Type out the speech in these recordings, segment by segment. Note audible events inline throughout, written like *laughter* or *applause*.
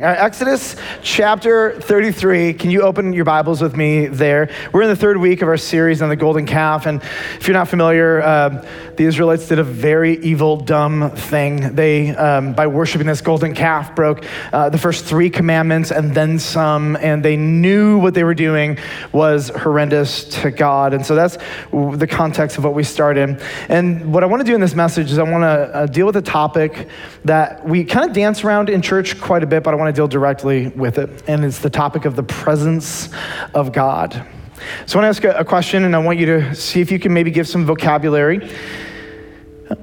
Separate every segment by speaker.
Speaker 1: Uh, Exodus chapter 33. Can you open your Bibles with me there? We're in the third week of our series on the golden calf. And if you're not familiar, uh, the Israelites did a very evil, dumb thing. They, um, by worshiping this golden calf, broke uh, the first three commandments and then some. And they knew what they were doing was horrendous to God. And so that's the context of what we start in. And what I want to do in this message is I want to uh, deal with a topic that we kind of dance around in church quite a bit, but I want to deal directly with it. And it's the topic of the presence of God. So I want to ask a, a question, and I want you to see if you can maybe give some vocabulary.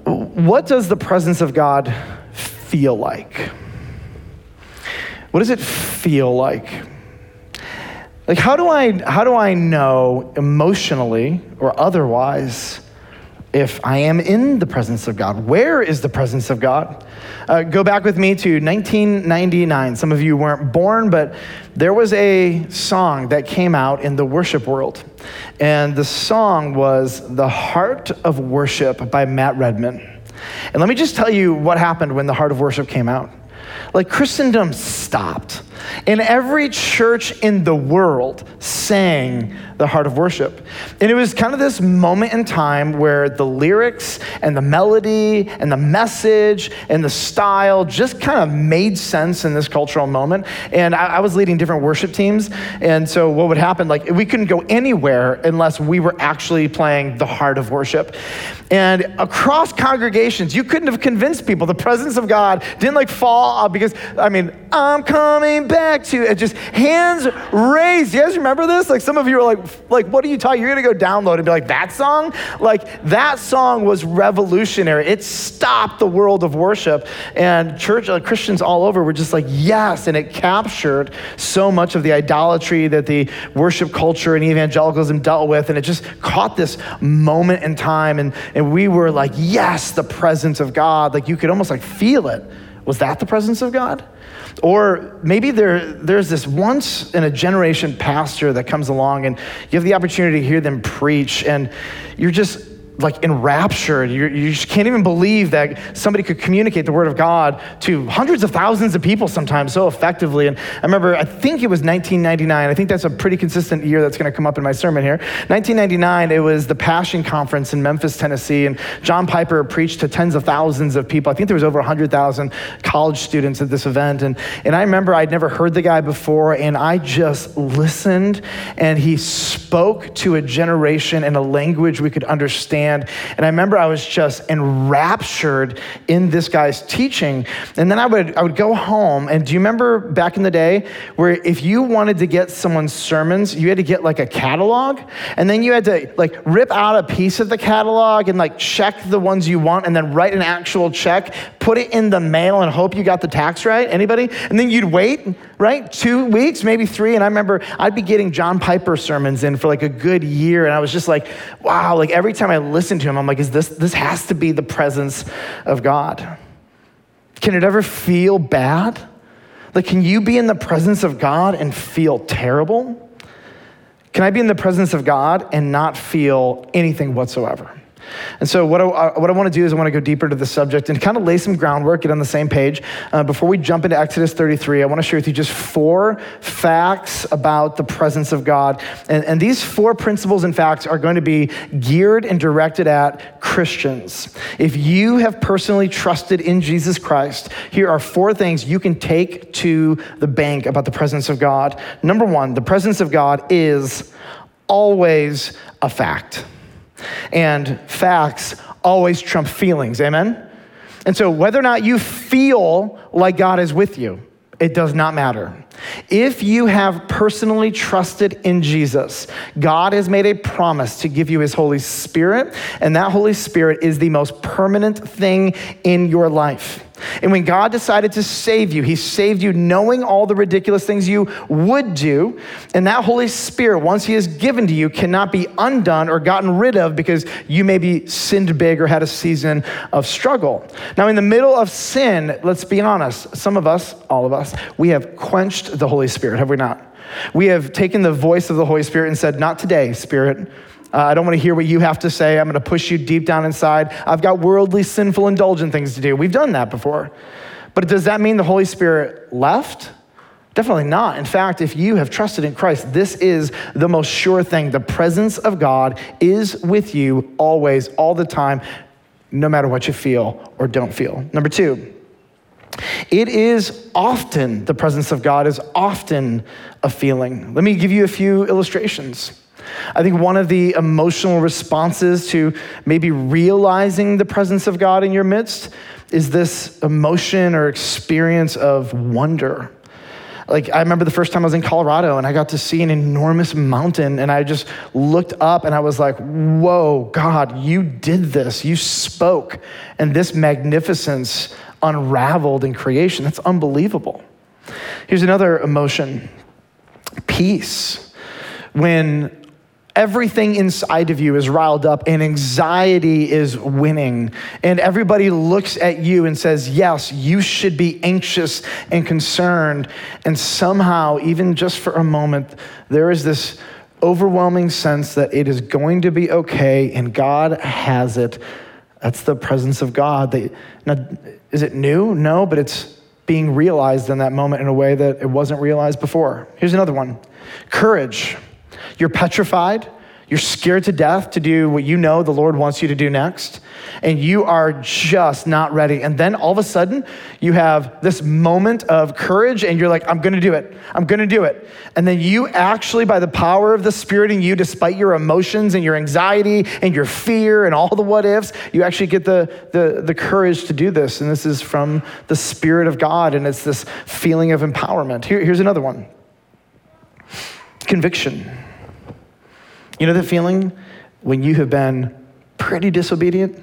Speaker 1: What does the presence of God feel like? What does it feel like? Like how do I how do I know emotionally or otherwise if I am in the presence of God? Where is the presence of God? Uh, go back with me to 1999. Some of you weren't born, but there was a song that came out in the worship world. And the song was The Heart of Worship by Matt Redman. And let me just tell you what happened when The Heart of Worship came out. Like Christendom stopped. And every church in the world sang the heart of worship. And it was kind of this moment in time where the lyrics and the melody and the message and the style just kind of made sense in this cultural moment. And I, I was leading different worship teams. And so what would happen, like we couldn't go anywhere unless we were actually playing the heart of worship. And across congregations, you couldn't have convinced people the presence of God didn't like fall because, I mean, I'm coming back to it. Just hands raised. You guys remember this? Like some of you are like, like, what are you talking? You're gonna go download and be like, that song? Like that song was revolutionary. It stopped the world of worship. And church uh, Christians all over were just like, yes. And it captured so much of the idolatry that the worship culture and evangelicalism dealt with. And it just caught this moment in time. And, and we were like, yes, the presence of God. Like you could almost like feel it. Was that the presence of God? Or maybe there, there's this once in a generation pastor that comes along and you have the opportunity to hear them preach, and you're just like enraptured. You're, you just can't even believe that somebody could communicate the word of God to hundreds of thousands of people sometimes so effectively. And I remember, I think it was 1999. I think that's a pretty consistent year that's going to come up in my sermon here. 1999, it was the Passion Conference in Memphis, Tennessee, and John Piper preached to tens of thousands of people. I think there was over 100,000 college students at this event. And, and I remember I'd never heard the guy before, and I just listened, and he spoke to a generation in a language we could understand and I remember I was just enraptured in this guy's teaching. And then I would, I would go home. And do you remember back in the day where if you wanted to get someone's sermons, you had to get like a catalog? And then you had to like rip out a piece of the catalog and like check the ones you want and then write an actual check, put it in the mail and hope you got the tax right? Anybody? And then you'd wait, right? Two weeks, maybe three. And I remember I'd be getting John Piper sermons in for like a good year. And I was just like, wow, like every time I listen to him, I'm like, is this, this has to be the presence of God. Can it ever feel bad? Like, can you be in the presence of God and feel terrible? Can I be in the presence of God and not feel anything whatsoever? And so, what I, what I want to do is I want to go deeper to the subject and kind of lay some groundwork, get on the same page. Uh, before we jump into Exodus 33, I want to share with you just four facts about the presence of God. And, and these four principles and facts are going to be geared and directed at Christians. If you have personally trusted in Jesus Christ, here are four things you can take to the bank about the presence of God. Number one, the presence of God is always a fact. And facts always trump feelings, amen? And so, whether or not you feel like God is with you, it does not matter. If you have personally trusted in Jesus, God has made a promise to give you his Holy Spirit, and that Holy Spirit is the most permanent thing in your life. And when God decided to save you, He saved you knowing all the ridiculous things you would do. And that Holy Spirit, once He is given to you, cannot be undone or gotten rid of because you maybe sinned big or had a season of struggle. Now, in the middle of sin, let's be honest, some of us, all of us, we have quenched the Holy Spirit, have we not? We have taken the voice of the Holy Spirit and said, Not today, Spirit. Uh, I don't want to hear what you have to say. I'm going to push you deep down inside. I've got worldly, sinful, indulgent things to do. We've done that before. But does that mean the Holy Spirit left? Definitely not. In fact, if you have trusted in Christ, this is the most sure thing. The presence of God is with you always, all the time, no matter what you feel or don't feel. Number two, it is often, the presence of God is often a feeling. Let me give you a few illustrations. I think one of the emotional responses to maybe realizing the presence of God in your midst is this emotion or experience of wonder. Like, I remember the first time I was in Colorado and I got to see an enormous mountain, and I just looked up and I was like, Whoa, God, you did this. You spoke, and this magnificence unraveled in creation. That's unbelievable. Here's another emotion peace. When everything inside of you is riled up and anxiety is winning. And everybody looks at you and says, Yes, you should be anxious and concerned. And somehow, even just for a moment, there is this overwhelming sense that it is going to be okay and God has it. That's the presence of God. They, now, is it new? No, but it's being realized in that moment in a way that it wasn't realized before. Here's another one courage. You're petrified. You're scared to death to do what you know the Lord wants you to do next, and you are just not ready. And then all of a sudden, you have this moment of courage, and you're like, I'm gonna do it. I'm gonna do it. And then you actually, by the power of the Spirit in you, despite your emotions and your anxiety and your fear and all the what ifs, you actually get the, the, the courage to do this. And this is from the Spirit of God, and it's this feeling of empowerment. Here, here's another one conviction. You know the feeling when you have been pretty disobedient?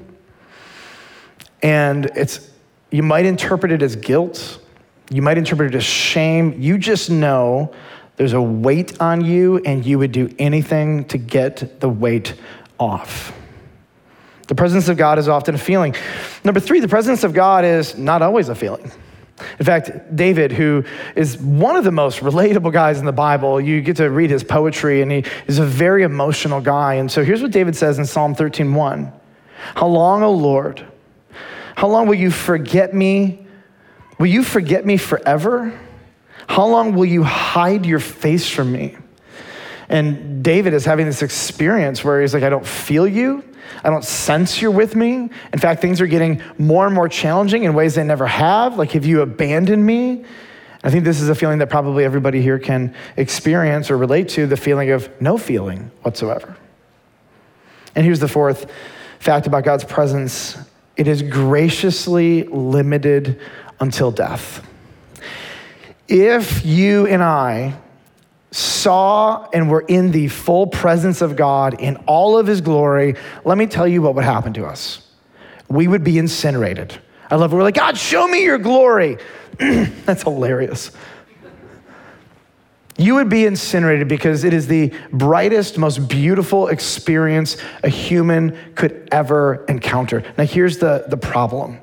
Speaker 1: And it's you might interpret it as guilt. You might interpret it as shame. You just know there's a weight on you and you would do anything to get the weight off. The presence of God is often a feeling. Number 3, the presence of God is not always a feeling. In fact, David, who is one of the most relatable guys in the Bible, you get to read his poetry, and he is a very emotional guy. And so here's what David says in Psalm 13:1. How long, O Lord? How long will you forget me? Will you forget me forever? How long will you hide your face from me? And David is having this experience where he's like, I don't feel you. I don't sense you're with me. In fact, things are getting more and more challenging in ways they never have. Like, have you abandoned me? I think this is a feeling that probably everybody here can experience or relate to the feeling of no feeling whatsoever. And here's the fourth fact about God's presence it is graciously limited until death. If you and I saw and were in the full presence of God in all of his glory, let me tell you what would happen to us. We would be incinerated. I love it. We're like, God, show me your glory. *clears throat* That's hilarious. You would be incinerated because it is the brightest, most beautiful experience a human could ever encounter. Now, here's the, the problem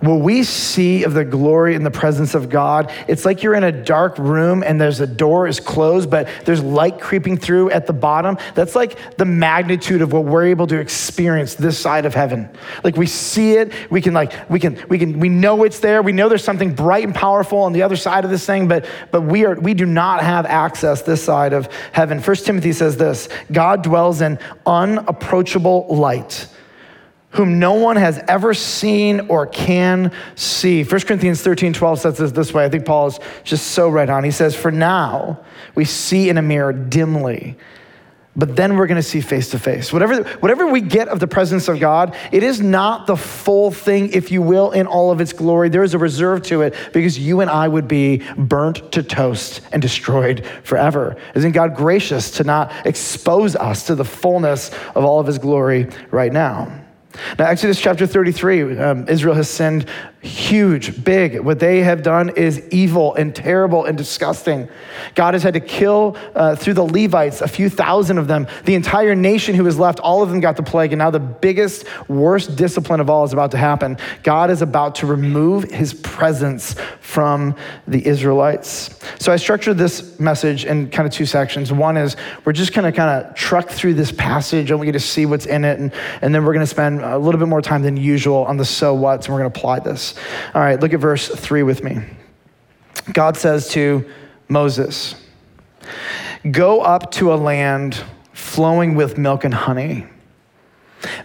Speaker 1: what we see of the glory and the presence of God, it's like you're in a dark room and there's a door is closed, but there's light creeping through at the bottom. That's like the magnitude of what we're able to experience this side of heaven. Like we see it, we can like we can we can we know it's there. We know there's something bright and powerful on the other side of this thing, but but we are we do not have access this side of heaven. First Timothy says this, God dwells in unapproachable light whom no one has ever seen or can see. 1 Corinthians 13, 12 says this this way. I think Paul is just so right on. He says, For now we see in a mirror dimly, but then we're going to see face to face. Whatever, whatever we get of the presence of God, it is not the full thing, if you will, in all of its glory. There is a reserve to it because you and I would be burnt to toast and destroyed forever. Isn't God gracious to not expose us to the fullness of all of his glory right now? Now, Exodus chapter 33, um, Israel has sinned huge, big. What they have done is evil and terrible and disgusting. God has had to kill uh, through the Levites, a few thousand of them. The entire nation who was left, all of them got the plague. And now the biggest, worst discipline of all is about to happen. God is about to remove his presence from the Israelites. So I structured this message in kind of two sections. One is we're just going to kind of truck through this passage. I want you to see what's in it. And, and then we're going to spend a little bit more time than usual on the so what's, and we're going to apply this. All right, look at verse 3 with me. God says to Moses, Go up to a land flowing with milk and honey,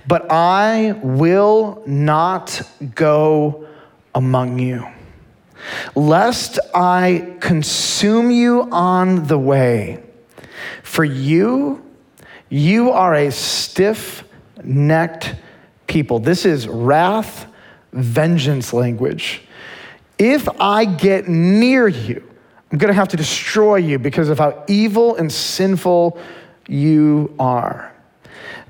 Speaker 1: but I will not go among you, lest I consume you on the way. For you, you are a stiff necked people. This is wrath, vengeance language. If I get near you, I'm going to have to destroy you because of how evil and sinful you are.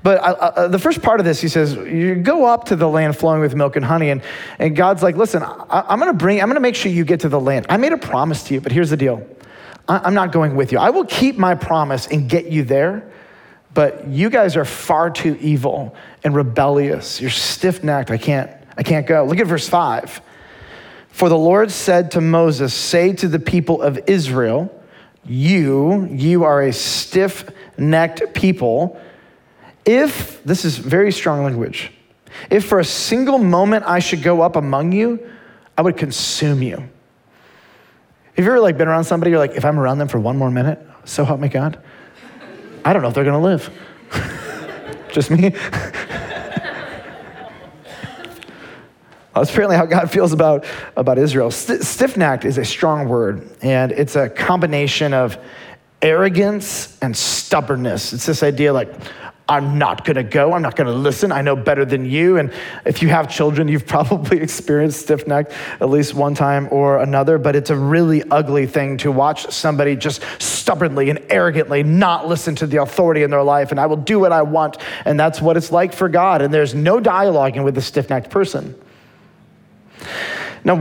Speaker 1: But uh, uh, the first part of this, he says, you go up to the land flowing with milk and honey. And, and God's like, listen, I, am going to bring, I'm going to make sure you get to the land. I made a promise to you, but here's the deal. I, I'm not going with you. I will keep my promise and get you there, but you guys are far too evil and rebellious. You're stiff necked. I can't, I can't go. Look at verse five. For the Lord said to Moses, Say to the people of Israel, You, you are a stiff necked people. If, this is very strong language, if for a single moment I should go up among you, I would consume you. Have you ever like been around somebody, you're like, if I'm around them for one more minute, so help me God, I don't know if they're gonna live. *laughs* Just me? *laughs* That's apparently how God feels about, about Israel. St- Stiff necked is a strong word, and it's a combination of arrogance and stubbornness. It's this idea like, I'm not gonna go, I'm not gonna listen, I know better than you. And if you have children, you've *laughs* probably experienced stiff necked at least one time or another, but it's a really ugly thing to watch somebody just stubbornly and arrogantly not listen to the authority in their life, and I will do what I want. And that's what it's like for God. And there's no dialoguing with a stiff necked person. Now,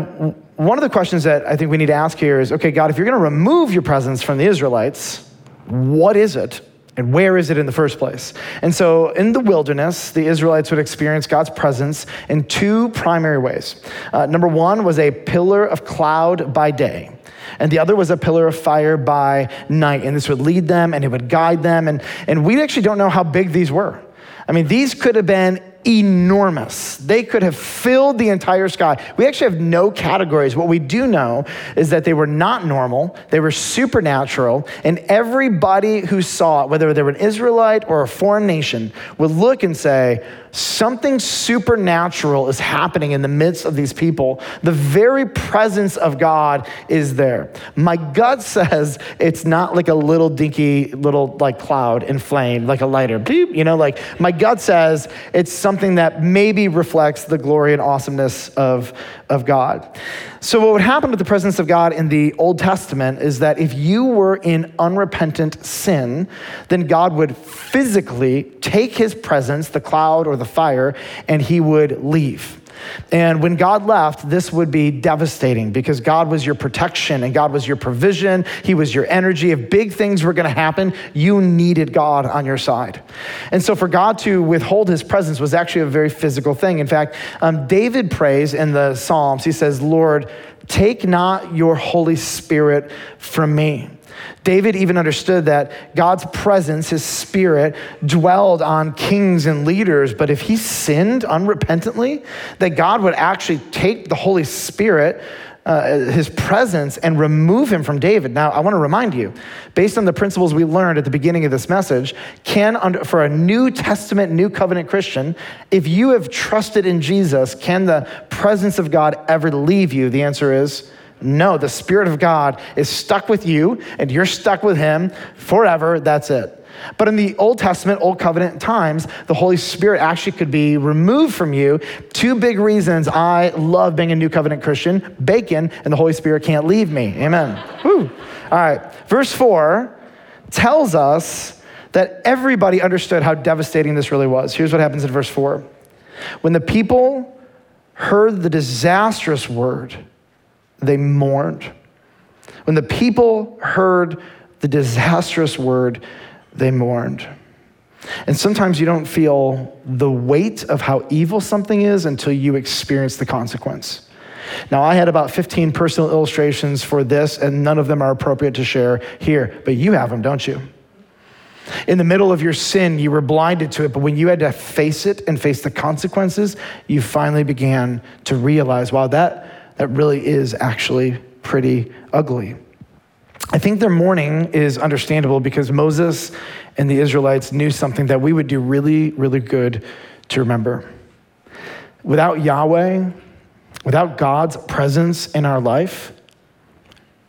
Speaker 1: one of the questions that I think we need to ask here is okay, God, if you're going to remove your presence from the Israelites, what is it? And where is it in the first place? And so in the wilderness, the Israelites would experience God's presence in two primary ways. Uh, number one was a pillar of cloud by day and the other was a pillar of fire by night. And this would lead them and it would guide them. And, and we actually don't know how big these were. I mean, these could have been enormous. They could have filled the entire sky. We actually have no categories. What we do know is that they were not normal, they were supernatural, and everybody who saw it, whether they were an Israelite or a foreign nation, would look and say, Something supernatural is happening in the midst of these people. The very presence of God is there. My gut *laughs* says it's not like a little dinky little like cloud in flame, like a lighter, beep, you know, like my gut says it's something that maybe reflects the glory and awesomeness of, of God. So, what would happen with the presence of God in the Old Testament is that if you were in unrepentant sin, then God would physically take his presence, the cloud or the fire, and he would leave. And when God left, this would be devastating because God was your protection and God was your provision. He was your energy. If big things were going to happen, you needed God on your side. And so for God to withhold his presence was actually a very physical thing. In fact, um, David prays in the Psalms, he says, Lord, take not your Holy Spirit from me. David even understood that God's presence, his spirit, dwelled on kings and leaders, but if he sinned unrepentantly, that God would actually take the Holy Spirit. Uh, his presence and remove him from David. Now, I want to remind you, based on the principles we learned at the beginning of this message, can, under, for a New Testament, New Covenant Christian, if you have trusted in Jesus, can the presence of God ever leave you? The answer is no, the Spirit of God is stuck with you and you're stuck with Him forever. That's it. But in the Old Testament, Old Covenant times, the Holy Spirit actually could be removed from you. Two big reasons I love being a New Covenant Christian bacon and the Holy Spirit can't leave me. Amen. Woo. All right. Verse 4 tells us that everybody understood how devastating this really was. Here's what happens in verse 4 When the people heard the disastrous word, they mourned. When the people heard the disastrous word, they mourned. And sometimes you don't feel the weight of how evil something is until you experience the consequence. Now, I had about 15 personal illustrations for this, and none of them are appropriate to share here, but you have them, don't you? In the middle of your sin, you were blinded to it, but when you had to face it and face the consequences, you finally began to realize, wow, that, that really is actually pretty ugly. I think their mourning is understandable because Moses and the Israelites knew something that we would do really, really good to remember. Without Yahweh, without God's presence in our life,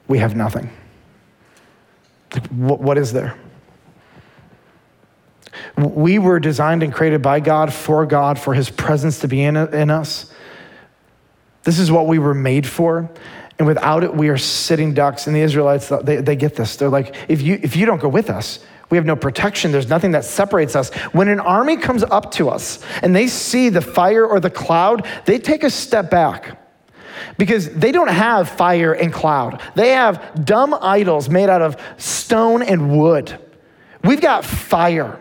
Speaker 1: we have nothing. What is there? We were designed and created by God, for God, for His presence to be in, in us. This is what we were made for. And without it, we are sitting ducks. And the Israelites, they, they get this. They're like, if you, if you don't go with us, we have no protection. There's nothing that separates us. When an army comes up to us and they see the fire or the cloud, they take a step back because they don't have fire and cloud. They have dumb idols made out of stone and wood. We've got fire.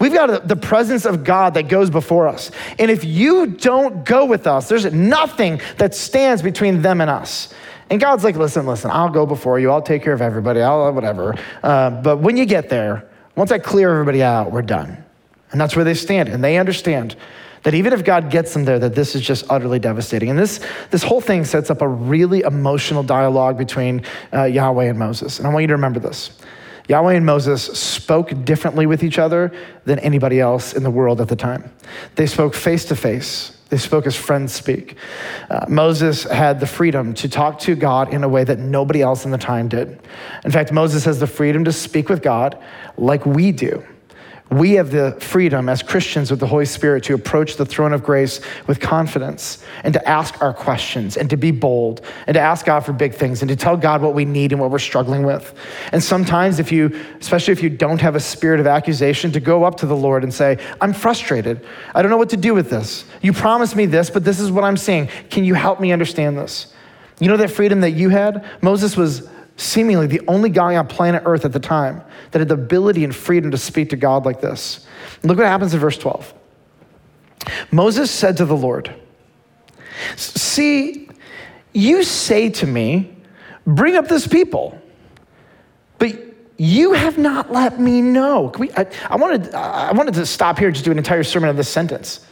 Speaker 1: We've got the presence of God that goes before us. And if you don't go with us, there's nothing that stands between them and us. And God's like, listen, listen, I'll go before you. I'll take care of everybody. I'll whatever. Uh, but when you get there, once I clear everybody out, we're done. And that's where they stand. And they understand that even if God gets them there, that this is just utterly devastating. And this, this whole thing sets up a really emotional dialogue between uh, Yahweh and Moses. And I want you to remember this. Yahweh and Moses spoke differently with each other than anybody else in the world at the time. They spoke face to face. They spoke as friends speak. Uh, Moses had the freedom to talk to God in a way that nobody else in the time did. In fact, Moses has the freedom to speak with God like we do we have the freedom as Christians with the Holy Spirit to approach the throne of grace with confidence and to ask our questions and to be bold and to ask God for big things and to tell God what we need and what we're struggling with. And sometimes, if you, especially if you don't have a spirit of accusation, to go up to the Lord and say, I'm frustrated. I don't know what to do with this. You promised me this, but this is what I'm seeing. Can you help me understand this? You know that freedom that you had? Moses was seemingly the only guy on planet Earth at the time that had the ability and freedom to speak to God like this. Look what happens in verse 12. Moses said to the Lord, See, you say to me, Bring up this people, but you have not let me know. We, I, I, wanted, I wanted to stop here and just do an entire sermon on this sentence.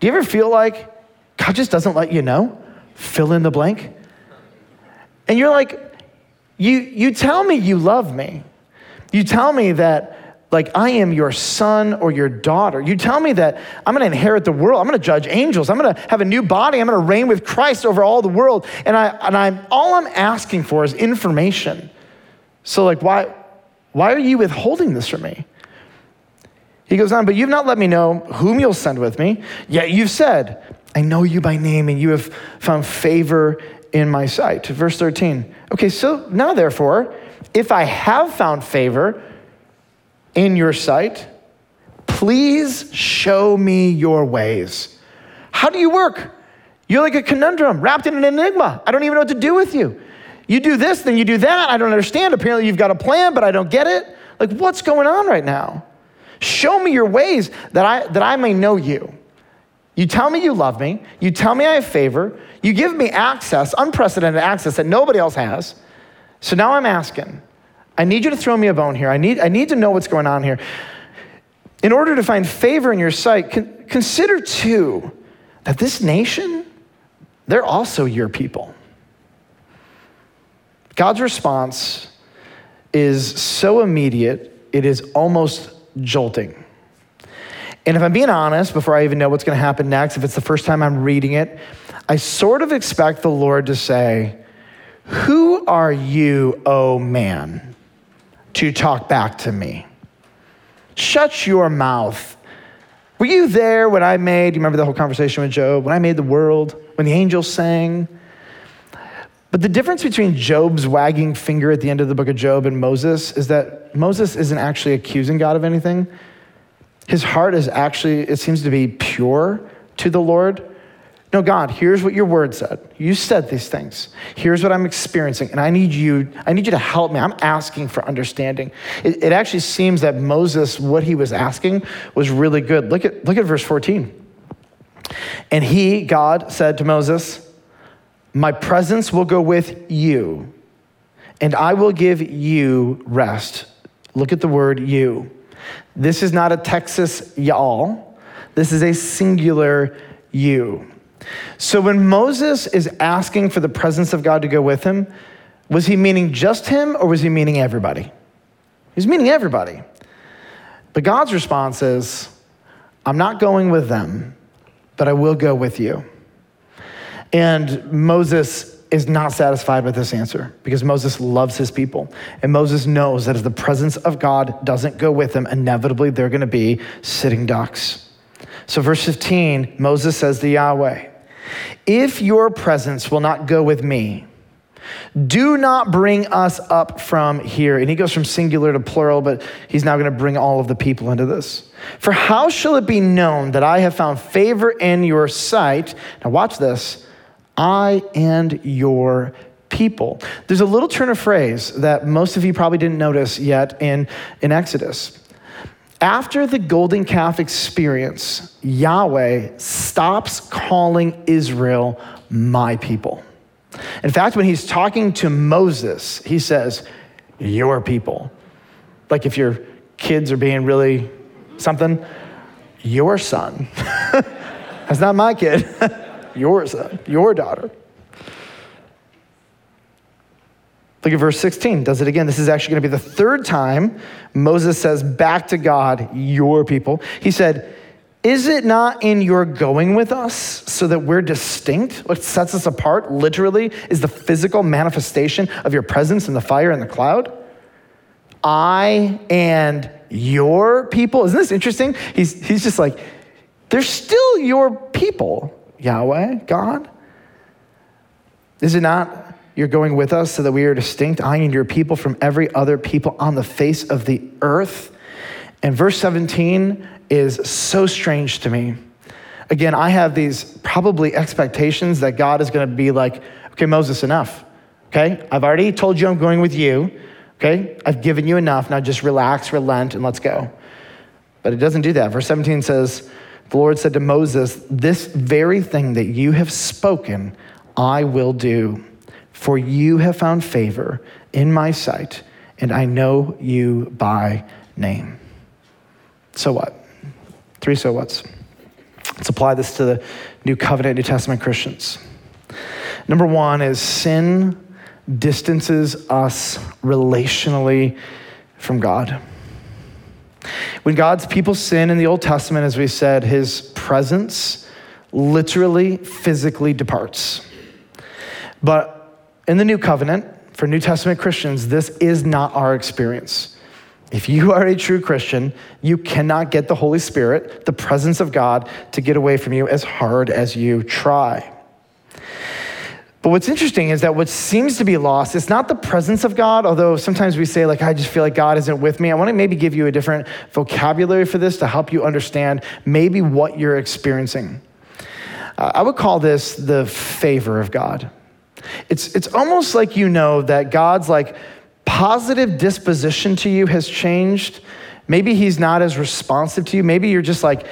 Speaker 1: Do you ever feel like God just doesn't let you know? Fill in the blank. And you're like, you, you tell me you love me. You tell me that, like, I am your son or your daughter. You tell me that I'm to inherit the world. I'm to judge angels. I'm to have a new body. I'm to reign with Christ over all the world. And, I, and I'm, all I'm asking for is information. So, like, why, why are you withholding this from me? He goes on, but you've not let me know whom you'll send with me. Yet you've said, I know you by name, and you have found favor in my sight. Verse 13. Okay, so now therefore, if I have found favor in your sight, please show me your ways. How do you work? You're like a conundrum wrapped in an enigma. I don't even know what to do with you. You do this, then you do that. I don't understand. Apparently, you've got a plan, but I don't get it. Like, what's going on right now? Show me your ways that I, that I may know you. You tell me you love me. You tell me I have favor. You give me access, unprecedented access that nobody else has. So now I'm asking, I need you to throw me a bone here. I need, I need to know what's going on here. In order to find favor in your sight, con- consider too that this nation, they're also your people. God's response is so immediate, it is almost jolting. And if I'm being honest, before I even know what's going to happen next, if it's the first time I'm reading it, I sort of expect the Lord to say, Who are you, oh man, to talk back to me? Shut your mouth. Were you there when I made, you remember the whole conversation with Job, when I made the world, when the angels sang? But the difference between Job's wagging finger at the end of the book of Job and Moses is that Moses isn't actually accusing God of anything. His heart is actually, it seems to be pure to the Lord. No, God, here's what your word said. You said these things. Here's what I'm experiencing, and I need you, I need you to help me. I'm asking for understanding. It, it actually seems that Moses, what he was asking was really good. Look at, look at verse 14. And he, God, said to Moses, My presence will go with you, and I will give you rest. Look at the word you. This is not a Texas y'all. This is a singular you. So when Moses is asking for the presence of God to go with him, Was he meaning just him or was he meaning everybody? He's meaning everybody. But God's response is, I'm not going with them, but I will go with you. And Moses is not satisfied with this answer because Moses loves his people. And Moses knows that if the presence of God doesn't go with them, inevitably they're going to be sitting ducks. So, verse 15, Moses says to Yahweh, If your presence will not go with me, do not bring us up from here. And he goes from singular to plural, but he's now going to bring all of the people into this. For how shall it be known that I have found favor in your sight? Now, watch this I and your people. There's a little turn of phrase that most of you probably didn't notice yet in, in Exodus. After the golden calf experience, Yahweh stops calling Israel my people. In fact, when he's talking to Moses, he says, Your people. Like if your kids are being really something, your son. *laughs* That's not my kid, *laughs* your son, uh, your daughter. Look at verse 16, does it again. This is actually going to be the third time Moses says back to God, Your people. He said, is it not in your going with us so that we're distinct? What sets us apart, literally, is the physical manifestation of your presence in the fire and the cloud? I and your people. Isn't this interesting? He's, he's just like, they're still your people, Yahweh, God. Is it not you're going with us so that we are distinct, I and your people, from every other people on the face of the earth? And verse 17 is so strange to me. Again, I have these probably expectations that God is going to be like, okay, Moses, enough. Okay, I've already told you I'm going with you. Okay, I've given you enough. Now just relax, relent, and let's go. But it doesn't do that. Verse 17 says, The Lord said to Moses, This very thing that you have spoken, I will do, for you have found favor in my sight, and I know you by name. So what? Three so what's. Let's apply this to the New Covenant, New Testament Christians. Number one is sin distances us relationally from God. When God's people sin in the Old Testament, as we said, his presence literally, physically departs. But in the New Covenant, for New Testament Christians, this is not our experience. If you are a true Christian, you cannot get the Holy Spirit, the presence of God, to get away from you as hard as you try. But what's interesting is that what seems to be lost is not the presence of God, although sometimes we say, like, I just feel like God isn't with me. I want to maybe give you a different vocabulary for this to help you understand maybe what you're experiencing. Uh, I would call this the favor of God. It's, it's almost like you know that God's like, positive disposition to you has changed. Maybe he's not as responsive to you. Maybe you're just like,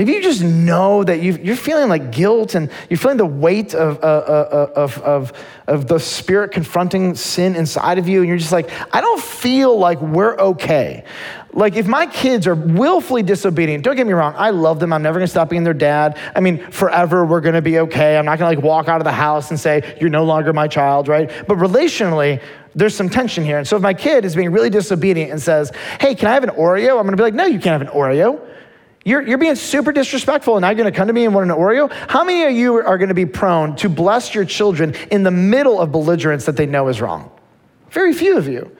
Speaker 1: maybe you just know that you are feeling like guilt and you're feeling the weight of, uh, uh, of, of, of the spirit confronting sin inside of you. And you're just like, I don't feel like we're okay. Like, if my kids are willfully disobedient, don't get me wrong, I love them. I'm never gonna stop being their dad. I mean, forever we're gonna be okay. I'm not gonna like walk out of the house and say, You're no longer my child, right? But relationally, there's some tension here. And so if my kid is being really disobedient and says, Hey, can I have an Oreo? I'm gonna be like, No, you can't have an Oreo. You're, you're being super disrespectful and now you're gonna come to me and want an Oreo? How many of you are gonna be prone to bless your children in the middle of belligerence that they know is wrong? Very few of you.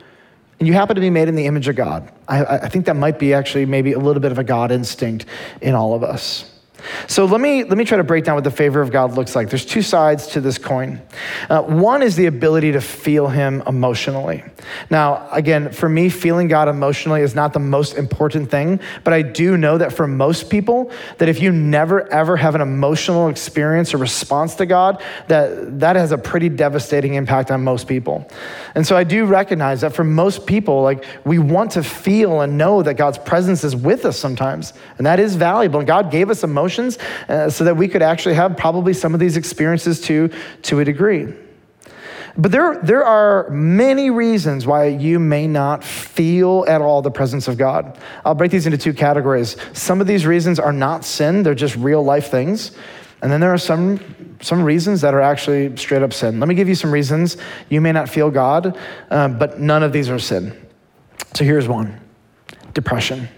Speaker 1: And you happen to be made in the image of God. I, I think that might be actually maybe a little bit of a God instinct in all of us. So let me, let me try to break down what the favor of God looks like. There's two sides to this coin. Uh, one is the ability to feel Him emotionally. Now, again, for me, feeling God emotionally is not the most important thing, but I do know that for most people, that if you never ever have an emotional experience or response to God, that that has a pretty devastating impact on most people. And so I do recognize that for most people, like we want to feel and know that God's presence is with us sometimes, and that is valuable. And God gave us emotion emotions uh, so that we could actually have probably some of these experiences to, to a degree. But there, there are many reasons why you may not feel at all the presence of God. I'll break these into two categories. Some of these reasons are not sin, they're just real life things. And then there are some, some reasons that are actually straight up sin. Let me give you some reasons you may not feel God, uh, but none of these are sin. So here's one depression.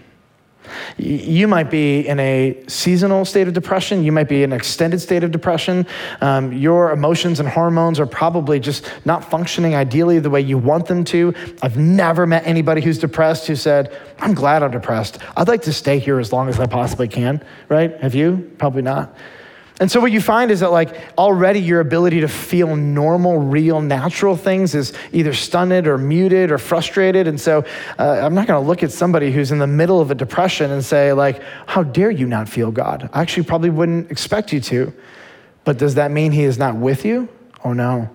Speaker 1: You might be in a seasonal state of depression. You might be in an extended state of depression. Um, your emotions and hormones are probably just not functioning ideally the way you want them to. I've never met anybody who's depressed who said, I'm glad I'm depressed. I'd like to stay here as long as I possibly can, right? Have you? Probably not. And so what you find is that like already your ability to feel normal, real, natural things is either stunted or muted or frustrated. And so uh, I'm not going to look at somebody who's in the middle of a depression and say like, "How dare you not feel God?" I actually probably wouldn't expect you to. But does that mean He is not with you? Oh no,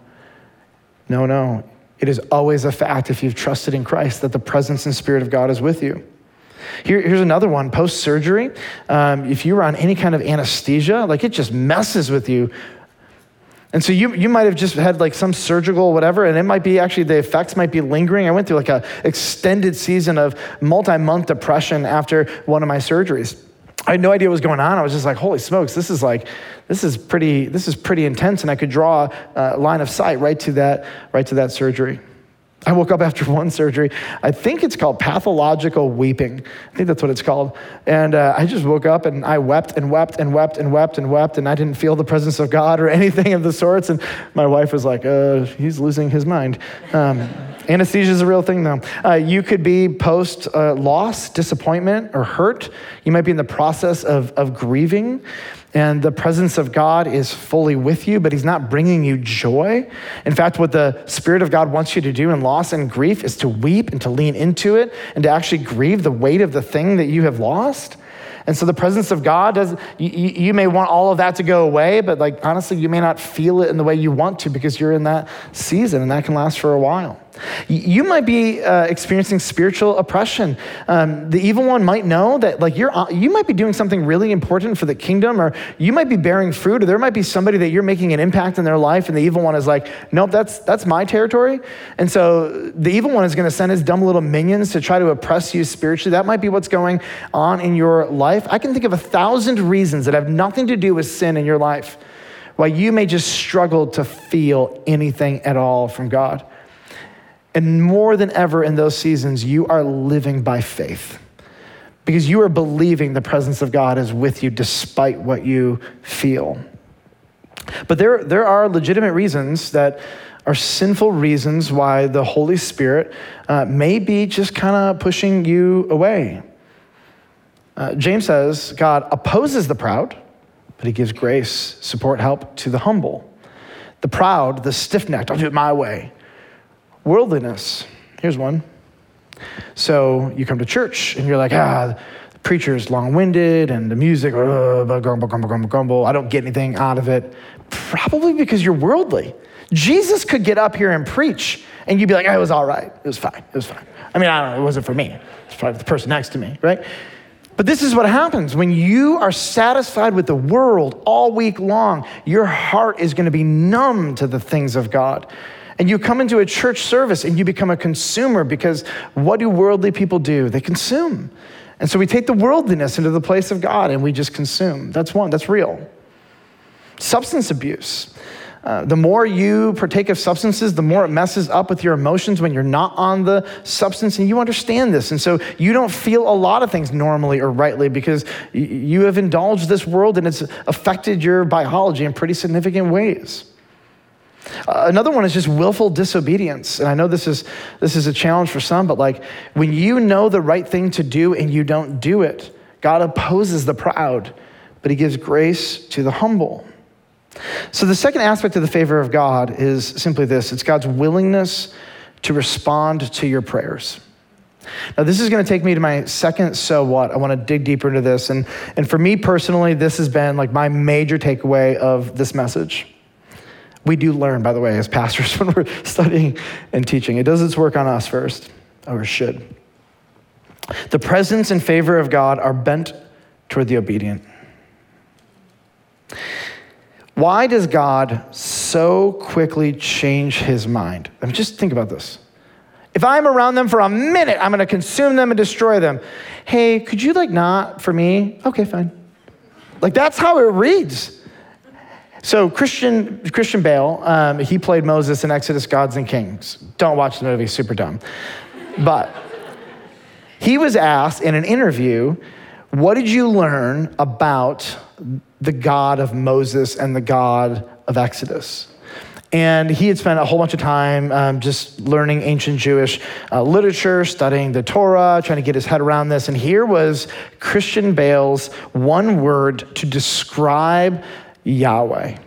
Speaker 1: no, no. It is always a fact if you've trusted in Christ that the presence and Spirit of God is with you. Here, here's another one post surgery. Um, if you were on any kind of anesthesia, like it just messes with you. And so you, you might have just had like some surgical whatever, and it might be actually the effects might be lingering. I went through like a extended season of multi-month depression after one of my surgeries. I had no idea what was going on. I was just like, holy smokes, this is like, this is pretty, this is pretty intense. And I could draw a line of sight right to that, right to that surgery. I woke up after *laughs* one surgery. I think it's called pathological weeping. I think that's what it's called. And uh, I just woke up and I wept and wept and wept and wept and wept, and I didn't feel the presence of God or *laughs* anything of the sorts. And my wife was like, uh, he's losing his mind. Um, *laughs* anesthesia is a real thing, though. Uh, you could be post uh, loss, disappointment, or hurt. You might be in the process of, of grieving and the presence of God is fully with you, but He's not bringing you joy. In fact, what the Spirit of God wants you to do in loss and grief is to weep and to lean into it and to actually grieve the weight of the thing that you have lost. And so the presence of God does, you, you, may want all of that to go away, but like honestly, you may not feel it in the way you want to because you're in that season and that can last for a while. You might be uh, experiencing spiritual oppression. Um, the evil one might know that, like, you're, uh, you might be doing something really important for the kingdom, or you might be bearing fruit, or there might be somebody that you're making an impact in their life, and the evil one is like, nope, that's, that's my territory. And so the evil one is going to send his dumb little minions to try to oppress you spiritually. That might be what's going on in your life. I can think of a thousand reasons that have nothing to do with sin in your life why you may just struggle to feel anything at all from God. And more than ever in those seasons, you are living by faith because you are believing the presence of God is with you despite what you feel. But there, there are legitimate reasons that are sinful reasons why the Holy Spirit uh, may be just kind of pushing you away. Uh, James says God opposes the proud, but he gives grace, support, help to the humble. The proud, the stiff necked, I'll do it my way. Worldliness. Here's one. So you come to church and you're like, ah, the preacher's long winded and the music, uh, grumble, grumble, grumble, grumble. I don't get anything out of it. Probably because you're worldly. Jesus could get up here and preach and you'd be like, oh, it was all right. It was fine. It was fine. I mean, I don't know. It wasn't for me. It's probably the person next to me, right? But this is what happens when you are satisfied with the world all week long, your heart is going to be numb to the things of God. And you come into a church service and you become a consumer because what do worldly people do? They consume. And so we take the worldliness into the place of God and we just consume. That's one, that's real. Substance abuse. Uh, the more you partake of substances, the more it messes up with your emotions when you're not on the substance, and you understand this. And so you don't feel a lot of things normally or rightly because you have indulged this world and it's affected your biology in pretty significant ways. Uh, another one is just willful disobedience. And I know this is, this is a challenge for some, but like when you know the right thing to do and you don't do it, God opposes the proud, but he gives grace to the humble. So the second aspect of the favor of God is simply this it's God's willingness to respond to your prayers. Now, this is going to take me to my second so what. I want to dig deeper into this. And, and for me personally, this has been like my major takeaway of this message. We do learn, by the way, as pastors *laughs* when we're studying and teaching. It does its work on us first, or should. The presence and favor of God are bent toward the obedient. Why does God so quickly change his mind? I mean, just think about this. If I'm around them for a minute, I'm going to consume them and destroy them. Hey, could you like not for me? Okay, fine. Like that's how it reads. So Christian Christian Bale, um, he played Moses in Exodus: Gods and Kings. Don't watch the movie; super dumb. But he was asked in an interview, "What did you learn about the God of Moses and the God of Exodus?" And he had spent a whole bunch of time um, just learning ancient Jewish uh, literature, studying the Torah, trying to get his head around this. And here was Christian Bale's one word to describe Yahweh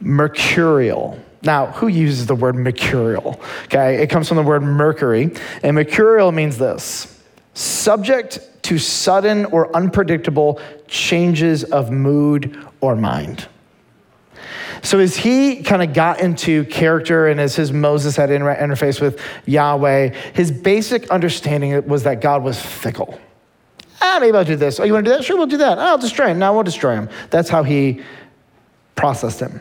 Speaker 1: mercurial. Now, who uses the word mercurial? Okay, it comes from the word mercury, and mercurial means this subject to sudden or unpredictable changes of mood or mind. So as he kind of got into character and as his Moses had inter- interface with Yahweh, his basic understanding was that God was fickle. Ah, maybe I'll do this. Oh, you want to do that? Sure, we'll do that. Oh, I'll destroy him. Now we'll destroy him. That's how he processed him.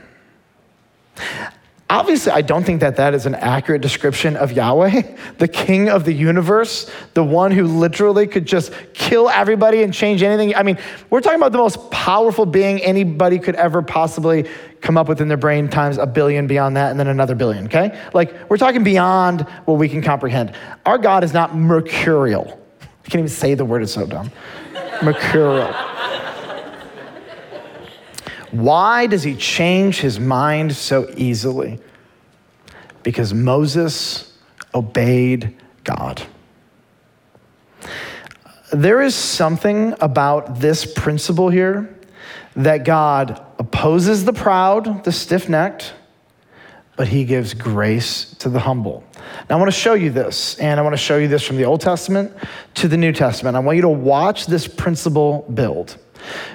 Speaker 1: Obviously, I don't think that that is an accurate description of Yahweh, *laughs* the king of the universe, the one who literally could just kill everybody and change anything. I mean, we're talking about the most powerful being anybody could ever possibly come up with in their brain times a billion beyond that and then another billion, okay? Like, we're talking beyond what we can comprehend. Our God is not mercurial. I can't even say the word, it's so dumb. mercurial. Why does he change his mind so easily? Because Moses obeyed God. There is something about this principle here that God opposes the proud, the stiff necked, but he gives grace to the humble. Now, I want to show you this, and I want to show you this from the Old Testament to the New Testament. I want you to watch this principle build.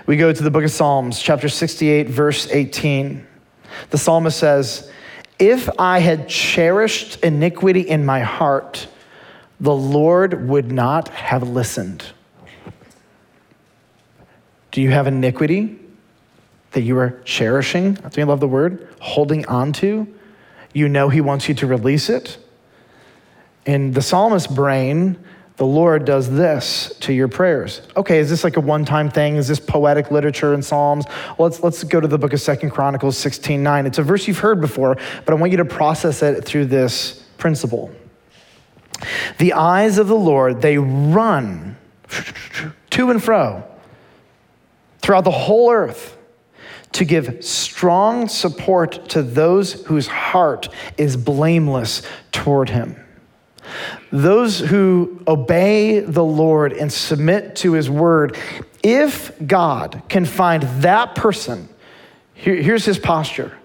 Speaker 1: We go to the book of Psalms, chapter 68, verse 18. The psalmist says, If I had cherished iniquity in my heart, the Lord would not have listened. Do you have iniquity that you are cherishing? Do you love the word? Holding on to? You know He wants you to release it. In the psalmist's brain, the Lord does this to your prayers. Okay, is this like a one-time thing? Is this poetic literature in Psalms? Well, let's, let's go to the book of Second Chronicles 16, 9. It's a verse you've heard before, but I want you to process it through this principle. The eyes of the Lord, they run to and fro throughout the whole earth to give strong support to those whose heart is blameless toward him. Those who obey the Lord and submit to his word, if God can find that person, here, here's his posture.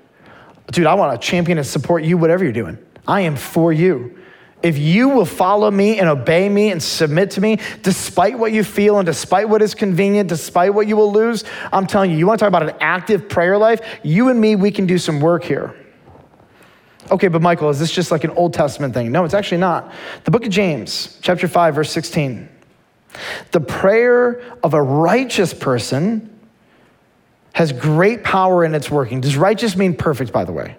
Speaker 1: Dude, I want to champion and support you, whatever you're doing. I am for you. If you will follow me and obey me and submit to me, despite what you feel and despite what is convenient, despite what you will lose, I'm telling you, you want to talk about an active prayer life? You and me, we can do some work here. Okay, but Michael, is this just like an Old Testament thing? No, it's actually not. The book of James, chapter 5, verse 16. The prayer of a righteous person has great power in its working. Does righteous mean perfect, by the way?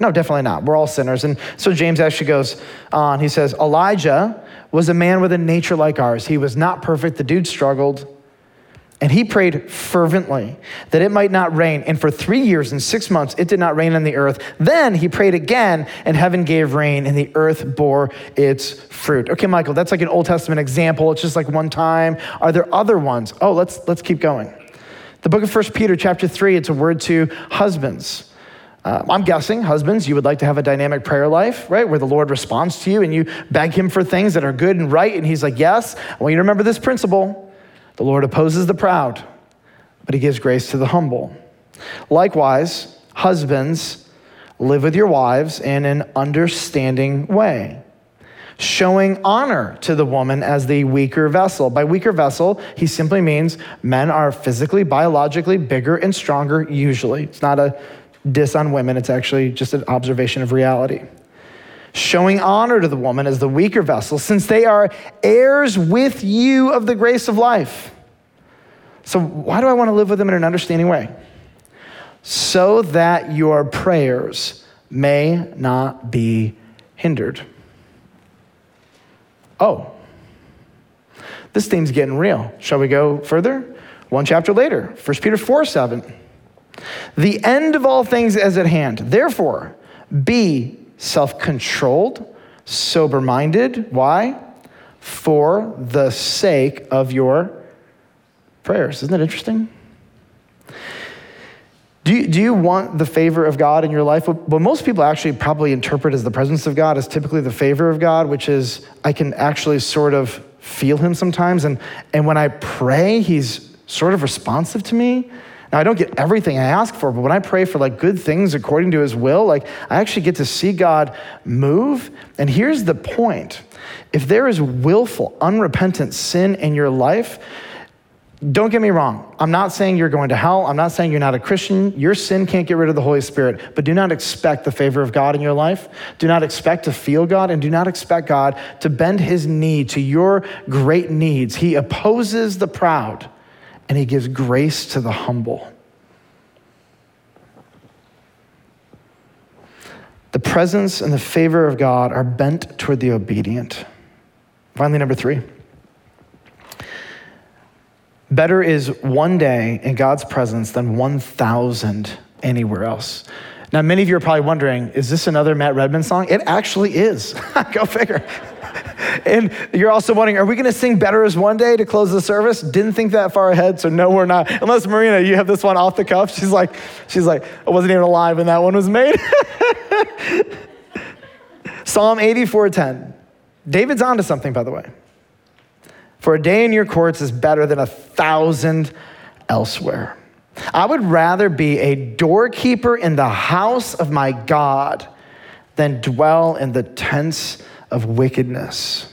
Speaker 1: No, definitely not. We're all sinners. And so James actually goes on. He says, Elijah was a man with a nature like ours. He was not perfect. The dude struggled. And he prayed fervently that it might not rain. And for three years and six months, it did not rain on the earth. Then he prayed again, and heaven gave rain, and the earth bore its fruit. Okay, Michael, that's like an Old Testament example. It's just like one time. Are there other ones? Oh, let's, let's keep going. The book of First Peter, chapter 3, it's a word to husbands. Uh, I'm guessing, husbands, you would like to have a dynamic prayer life, right? Where the Lord responds to you and you beg him for things that are good and right. And he's like, Yes, I want you to remember this principle. The Lord opposes the proud, but he gives grace to the humble. Likewise, husbands, live with your wives in an understanding way, showing honor to the woman as the weaker vessel. By weaker vessel, he simply means men are physically, biologically bigger and stronger, usually. It's not a diss on women, it's actually just an observation of reality showing honor to the woman as the weaker vessel, since they are heirs with you of the grace of life. So, why do I want to live with them in an understanding way? So that your prayers may not be hindered. Oh, this theme's getting real. Shall we go further? One chapter later, 1 Peter 4 7. The end of all things is at hand. Therefore, be self controlled, sober minded. Why? For the sake of your prayers. Isn't that interesting? Do you, do you want the favor of God in your life? What most people actually probably interpret as the presence of God is typically the favor of God, which is I can actually sort of feel Him sometimes. And, and when I pray, He's sort of responsive to me. Now, I don't get everything I ask for, but when I pray for like good things according to His will, like I actually get to see God move. And here's the point if there is willful, unrepentant sin in your life, don't get me wrong. I'm not saying you're going to hell. I'm not saying you're not a Christian. Your sin can't get rid of the Holy Spirit. But do not expect the favor of God in your life. Do not expect to feel God. And do not expect God to bend his knee to your great needs. He opposes the proud and he gives grace to the humble. The presence and the favor of God are bent toward the obedient. Finally, number three. Better is one day in God's presence than 1,000 anywhere else. Now, many of you are probably wondering, is this another Matt Redman song? It actually is. *laughs* Go figure. And you're also wondering, are we going to sing Better Is One Day to close the service? Didn't think that far ahead, so no, we're not. Unless Marina, you have this one off the cuff. She's like, she's like, I wasn't even alive when that one was made. *laughs* Psalm 84:10. David's onto something, by the way. For a day in your courts is better than a thousand elsewhere. I would rather be a doorkeeper in the house of my God than dwell in the tents of wickedness.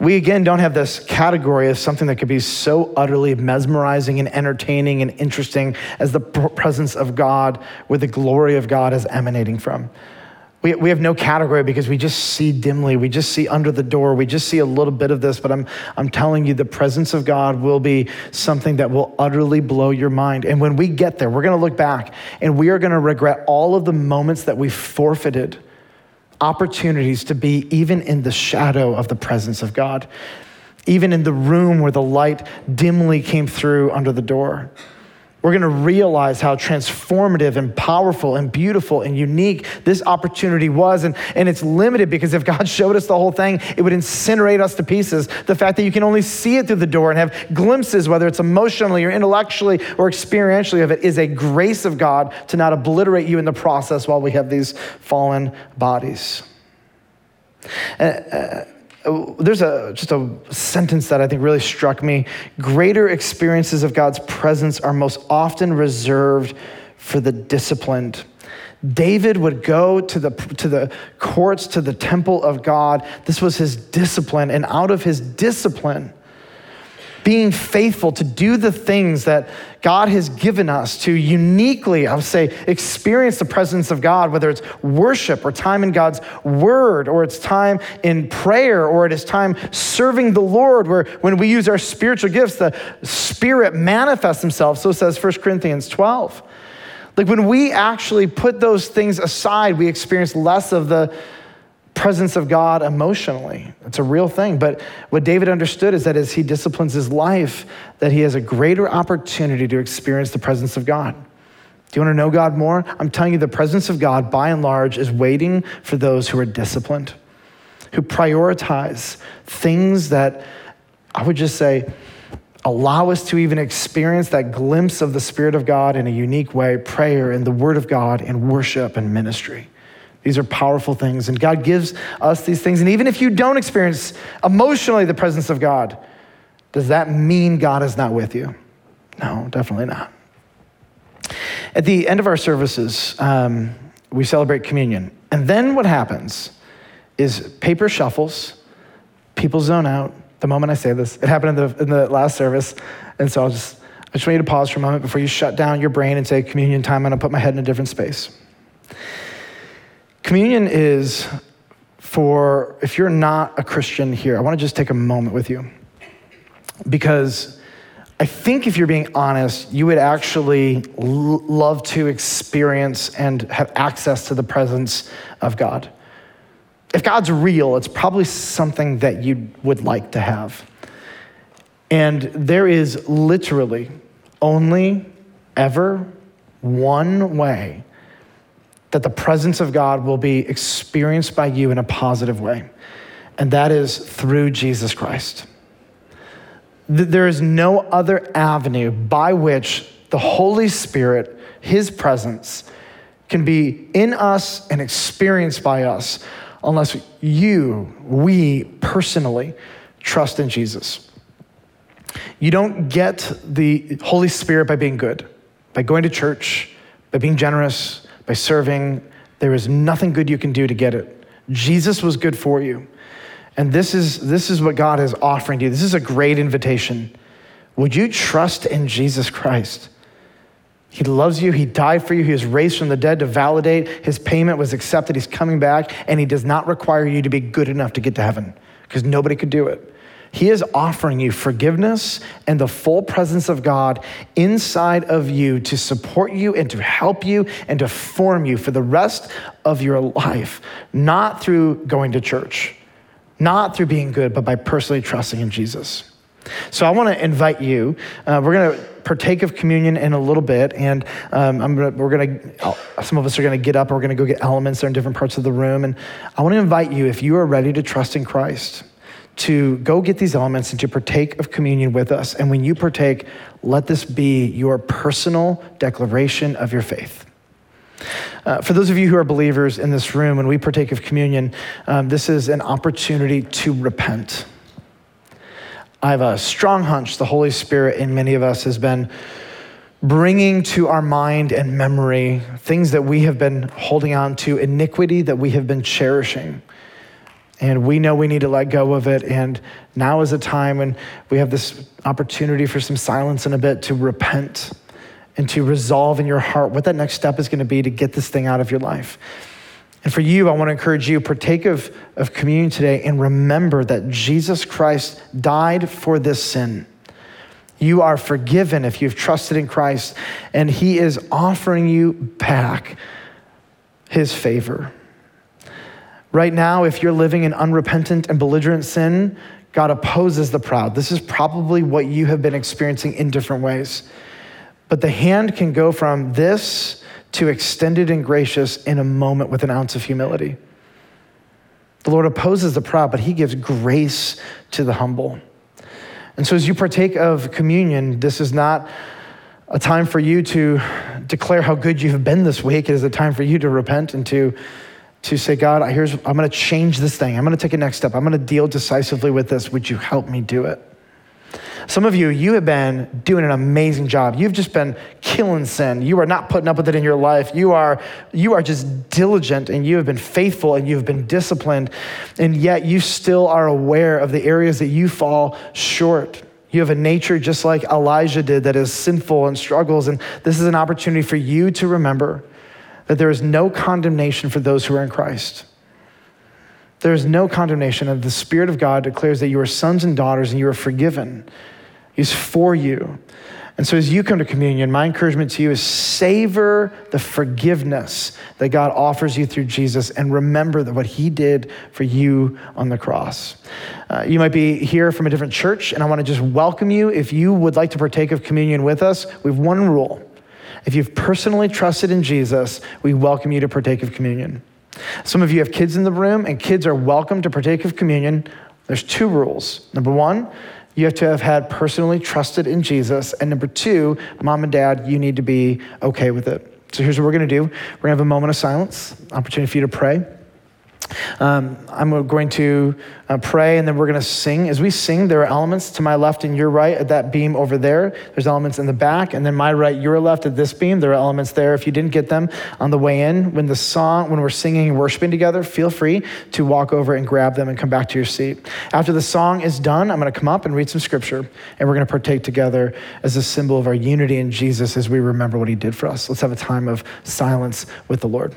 Speaker 1: We again don't have this category of something that could be so utterly mesmerizing and entertaining and interesting as the presence of God, where the glory of God is emanating from. We, we have no category because we just see dimly. We just see under the door. We just see a little bit of this. But I'm, I'm telling you, the presence of God will be something that will utterly blow your mind. And when we get there, we're going to look back and we are going to regret all of the moments that we forfeited opportunities to be even in the shadow of the presence of God, even in the room where the light dimly came through under the door. We're going to realize how transformative and powerful and beautiful and unique this opportunity was. And, and it's limited because if God *laughs* showed us the whole thing, it would incinerate us to pieces. The fact that you can only see it through the door and have glimpses, whether it's emotionally or intellectually or experientially of it, is a grace of God to not obliterate you in the process while we have these fallen bodies. Uh, uh, there's a just a sentence that I think really struck me. Greater experiences of God's presence are most often reserved for the disciplined. David would go to the, to the courts, to the temple of God. This was his discipline. And out of his discipline, being faithful to do the things that God has given us to uniquely, I would say, experience the presence of God, whether it's worship or time in God's word, or it's time in prayer, or it is time serving the Lord, where when we use our spiritual gifts, the Spirit manifests Himself. So says 1 Corinthians 12. Like when we actually put those things aside, we experience less of the presence of God emotionally. It's a real thing. But what David understood is that as he disciplines his life, that he has a greater opportunity to experience the presence of God. Do you want to know God more? I'm telling you, the presence of God, by and large, is waiting for those who are disciplined, who prioritize things that I would just say allow us to even experience that glimpse of the Spirit of God in a unique way prayer and the Word of God and worship and ministry. These are powerful things, and God gives us these things. And even if you don't experience emotionally the presence of God, does that mean God is not with you? No, definitely not. At the end of our services, um, we celebrate communion. And then what happens is paper shuffles, people zone out. The moment I say this, it happened in the, in the last service. And so I'll just, I just want you to pause for a moment before you shut down your brain and say, communion time, and gonna put my head in a different space. Communion is for, if you're not a Christian here, I want to just take a moment with you. Because I think if you're being honest, you would actually l- love to experience and have access to the presence of God. If God's real, it's probably something that you would like to have. And there is literally only, ever, one way that the presence of God will be experienced by you in a positive way, and that is through Jesus Christ. There is no other avenue by which the Holy Spirit, His presence, can be in us and experienced by us unless you, we personally, trust in Jesus. You don't get the Holy Spirit by being good, by going to church, by being generous, by serving. There is nothing good you can do to get it. Jesus was good for you. And this is, this is what God is offering to you. This is a great invitation. Would you trust in Jesus Christ? He loves you. He died for you. He was raised from the dead to validate his payment was accepted. He's coming back, and he does not require you to be good enough to get to heaven because nobody could do it. He is offering you forgiveness and the full presence of God inside of you to support you and to help you and to form you for the rest of your life, not through going to church, not through being good, but by personally trusting in Jesus. So I want to invite you. Uh, we're going to partake of communion in a little bit, and um, gonna, we're going to. Some of us are going to get up. We're going to go get elements. They're in different parts of the room, and I want to invite you, if you are ready to trust in Christ, to go get these elements and to partake of communion with us. And when you partake, let this be your personal declaration of your faith. Uh, for those of you who are believers in this room, when we partake of communion, um, this is an opportunity to repent. I have a strong hunch the Holy Spirit in many of us has been bringing to our mind and memory things that we have been holding on to, iniquity that we have been cherishing. And we know we need to let go of it. And now is a time when we have this opportunity for some silence in a bit to repent and to resolve in your heart what that next step is going to be to get this thing out of your life. And for you, I want to encourage you, partake of, of communion today and remember that Jesus Christ died for this sin. You are forgiven if you've trusted in Christ, and He is offering you back His favor. Right now, if you're living in unrepentant and belligerent sin, God opposes the proud. This is probably what you have been experiencing in different ways. But the hand can go from this to extended and gracious in a moment with an ounce of humility. The Lord opposes the proud, but he gives grace to the humble. And so, as you partake of communion, this is not a time for you to declare how good you have been this week. It is a time for you to repent and to, to say, God, here's, I'm going to change this thing. I'm going to take a next step. I'm going to deal decisively with this. Would you help me do it? Some of you, you have been doing an amazing job. You've just been killing sin. You are not putting up with it in your life. You are, you are just diligent and you have been faithful and you have been disciplined. And yet you still are aware of the areas that you fall short. You have a nature just like Elijah did that is sinful and struggles. And this is an opportunity for you to remember that there is no condemnation for those who are in Christ. There is no condemnation, and the Spirit of God declares that you are sons and daughters and you are forgiven. He's for you. And so, as you come to communion, my encouragement to you is savor the forgiveness that God offers you through Jesus and remember that what He did for you on the cross. Uh, you might be here from a different church, and I want to just welcome you. If you would like to partake of communion with us, we have one rule. If you've personally trusted in Jesus, we welcome you to partake of communion. Some of you have kids in the room, and kids are welcome to partake of communion. There's two rules. Number one, you have to have had personally trusted in Jesus. And number two, mom and dad, you need to be okay with it. So here's what we're going to do we're going to have a moment of silence, opportunity for you to pray. Um, I'm going to uh, pray and then we're going to sing. As we sing, there are elements to my left and your right at that beam over there. There's elements in the back, and then my right, your left at this beam. There are elements there. If you didn't get them on the way in, when the song, when we're singing and worshiping together, feel free to walk over and grab them and come back to your seat. After the song is done, I'm going to come up and read some scripture, and we're going to partake together as a symbol of our unity in Jesus as we remember what he did for us. Let's have a time of silence with the Lord.